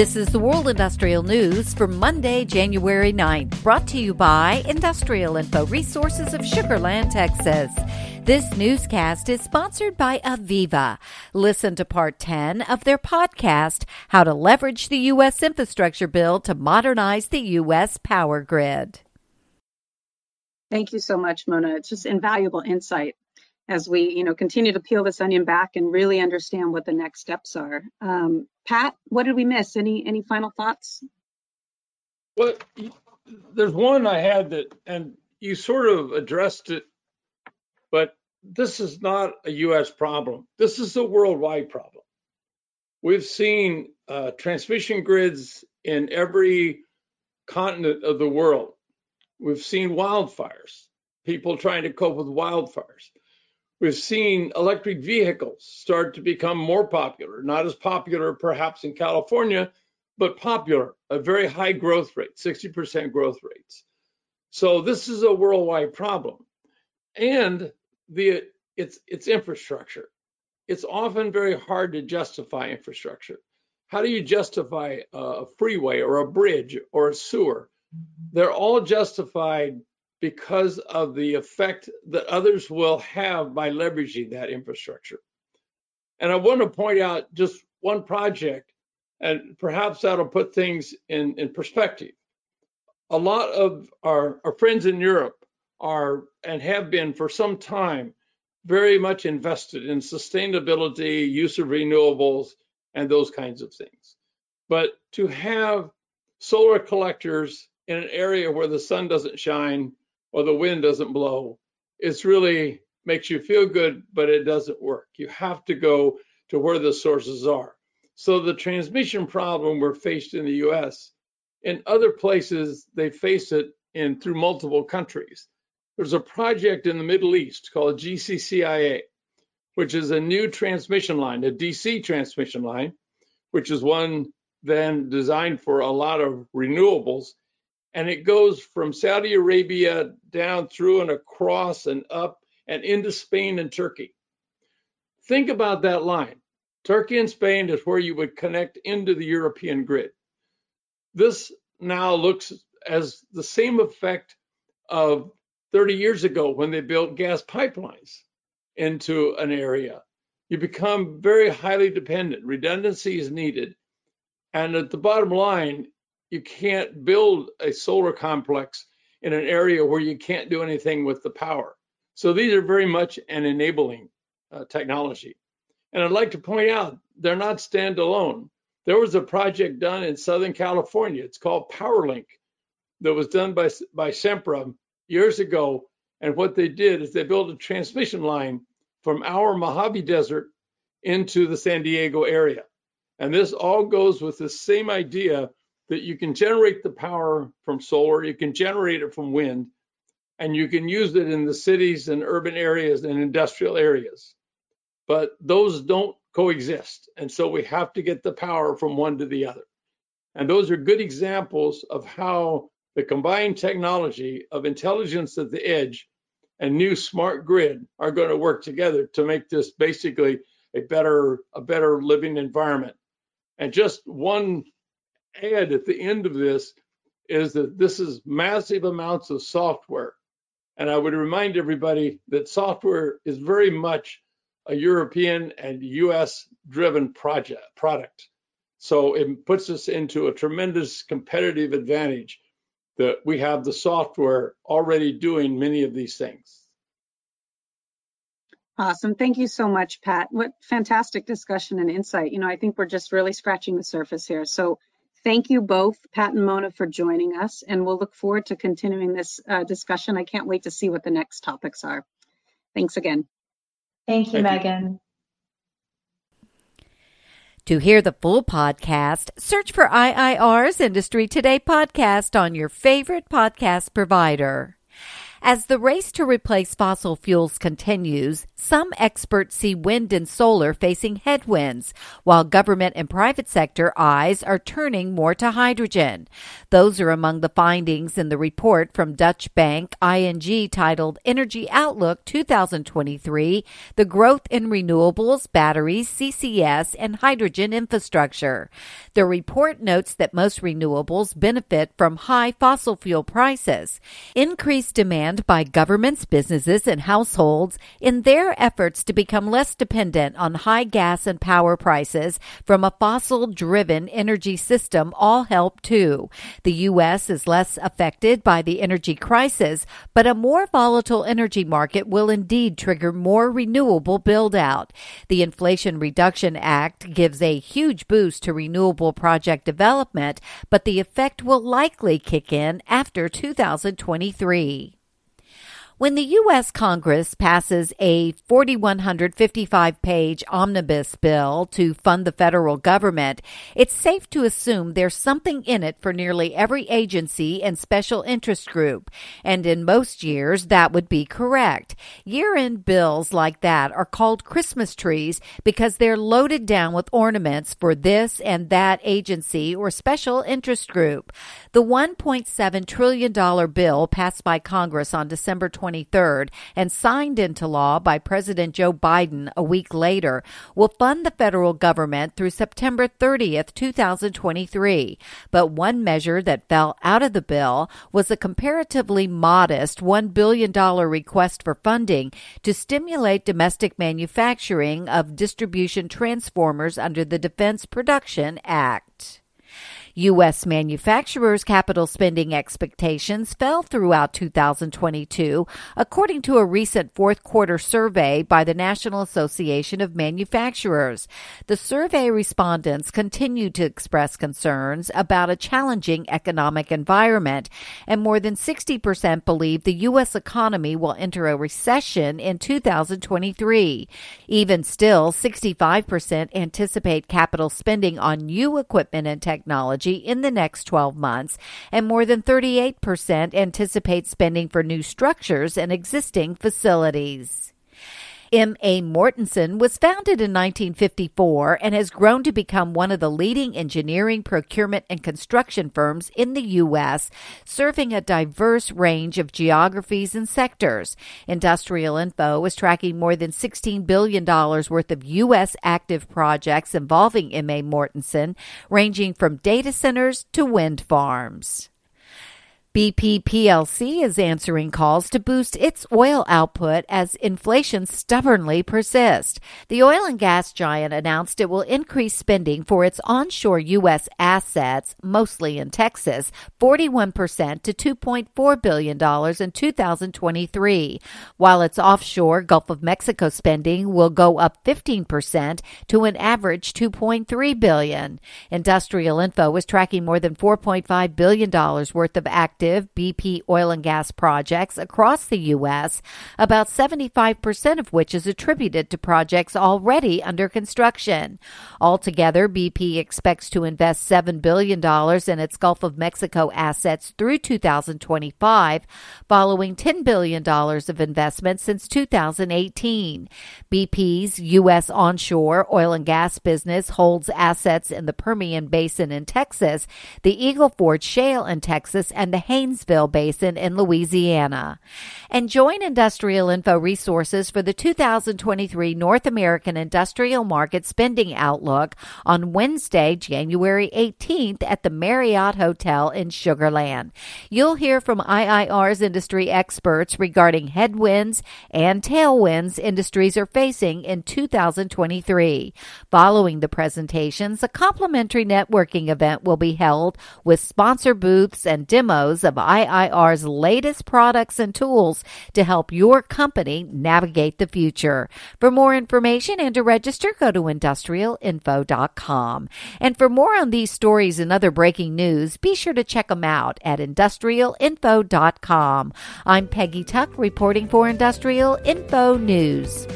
This is the World Industrial News for Monday, January 9th, brought to you by Industrial Info Resources of Sugar Land, Texas. This newscast is sponsored by AVEVA. Listen to part 10 of their podcast, How to Leverage the U.S. Infrastructure Bill to Modernize the U.S. Power Grid. Thank you so much, Mona. It's just invaluable insight as we, you know, continue to peel this onion back and really understand what the next steps are. Um, Pat, what did we miss? Any any final thoughts? Well, there's one I had that, and you sort of addressed it, but this is not a U.S. problem. This is a worldwide problem. We've seen uh, transmission grids in every continent of the world. We've seen wildfires, people trying to cope with wildfires. We've seen electric vehicles start to become more popular, not as popular perhaps in California, but popular, a very high growth rate, 60% growth rates. So this is a worldwide problem. And the it's it's infrastructure. It's often very hard to justify infrastructure. How do you justify a freeway or a bridge or a sewer? Mm-hmm. They're all justified because of the effect that others will have by leveraging that infrastructure. And I want to point out just one project, and perhaps that'll put things in, in perspective. A lot of our, our friends in Europe are and have been for some time very much invested in sustainability, use of renewables, and those kinds of things. But to have solar collectors in an area where the sun doesn't shine or the wind doesn't blow, it's really makes you feel good, but it doesn't work. You have to go to where the sources are. So the transmission problem we're faced in the US, in other places they face it in through multiple countries. There's a project in the Middle East called GCCIA, which is a new transmission line, a DC transmission line, which is one then designed for a lot of renewables and it goes from Saudi Arabia down through and across and up and into Spain and Turkey. Think about that line. Turkey and Spain is where you would connect into the European grid. This now looks as the same effect of 30 years ago when they built gas pipelines into an area. You become very highly dependent. Redundancy is needed. And at the bottom line, you can't build a solar complex in an area where you can't do anything with the power. So these are very much an enabling uh, technology. And I'd like to point out they're not standalone. There was a project done in Southern California. It's called PowerLink that was done by, by Sempra years ago. And what they did is they built a transmission line from our Mojave Desert into the San Diego area. And this all goes with the same idea that you can generate the power from solar, you can generate it from wind, and you can use it in the cities and urban areas and industrial areas. But those don't coexist. And so we have to get the power from one to the other. And those are good examples of how the combined technology of intelligence at the edge and new smart grid are going to work together to make this basically a better a better living environment. And just one add at the end of this is that this is massive amounts of software. And I would remind everybody that software is very much a European and US driven project product. So it puts us into a tremendous competitive advantage that we have the software already doing many of these things. Awesome. Thank you so much, Pat. What fantastic discussion and insight. You know, I think we're just really scratching the surface here. So Thank you both, Pat and Mona, for joining us, and we'll look forward to continuing this uh, discussion. I can't wait to see what the next topics are. Thanks again. Thank you, Thank Megan. You. To hear the full podcast, search for IIR's Industry Today podcast on your favorite podcast provider. As the race to replace fossil fuels continues, some experts see wind and solar facing headwinds, while government and private sector eyes are turning more to hydrogen. Those are among the findings in the report from Dutch bank ING titled Energy Outlook 2023 The Growth in Renewables, Batteries, CCS, and Hydrogen Infrastructure. The report notes that most renewables benefit from high fossil fuel prices. Increased demand by governments, businesses, and households in their efforts to become less dependent on high gas and power prices from a fossil driven energy system all help too. The U.S. is less affected by the energy crisis, but a more volatile energy market will indeed trigger more renewable build out. The Inflation Reduction Act gives a huge boost to renewable project development, but the effect will likely kick in after 2023. When the U.S. Congress passes a 4,155 page omnibus bill to fund the federal government, it's safe to assume there's something in it for nearly every agency and special interest group. And in most years, that would be correct. Year end bills like that are called Christmas trees because they're loaded down with ornaments for this and that agency or special interest group. The $1.7 trillion bill passed by Congress on December 20. 23rd and signed into law by President Joe Biden a week later will fund the federal government through September 30th, 2023. But one measure that fell out of the bill was a comparatively modest $1 billion request for funding to stimulate domestic manufacturing of distribution transformers under the Defense Production Act. U.S. manufacturers' capital spending expectations fell throughout 2022, according to a recent fourth quarter survey by the National Association of Manufacturers. The survey respondents continued to express concerns about a challenging economic environment, and more than 60% believe the U.S. economy will enter a recession in 2023. Even still, 65% anticipate capital spending on new equipment and technology technology in the next 12 months, and more than 38% anticipate spending for new structures and existing facilities. M.A. Mortenson was founded in 1954 and has grown to become one of the leading engineering, procurement, and construction firms in the U.S., serving a diverse range of geographies and sectors. Industrial Info is tracking more than $16 billion worth of U.S. active projects involving M.A. Mortenson, ranging from data centers to wind farms. BP PLC is answering calls to boost its oil output as inflation stubbornly persists. The oil and gas giant announced it will increase spending for its onshore U.S. assets, mostly in Texas, 41% to $2.4 billion in 2023, while its offshore Gulf of Mexico spending will go up 15% to an average 2.3 billion. Industrial Info is tracking more than $4.5 billion worth of active active BP oil and gas projects across the U.S., about 75% of which is attributed to projects already under construction. Altogether, BP expects to invest $7 billion in its Gulf of Mexico assets through 2025, following $10 billion of investment since 2018. BP's U.S. onshore oil and gas business holds assets in the Permian Basin in Texas, the Eagle Ford Shale in Texas, and the Haynesville Basin in Louisiana. And join Industrial Info Resources for the 2023 North American Industrial Market Spending Outlook on Wednesday, January 18th at the Marriott Hotel in Sugar Land. You'll hear from IIR's industry experts regarding headwinds and tailwinds industries are facing in 2023. Following the presentations, a complimentary networking event will be held with sponsor booths and demos of IIR's latest products and tools to help your company navigate the future. For more information and to register, go to industrialinfo.com. And for more on these stories and other breaking news, be sure to check them out at industrialinfo.com. I'm Peggy Tuck reporting for Industrial Info News.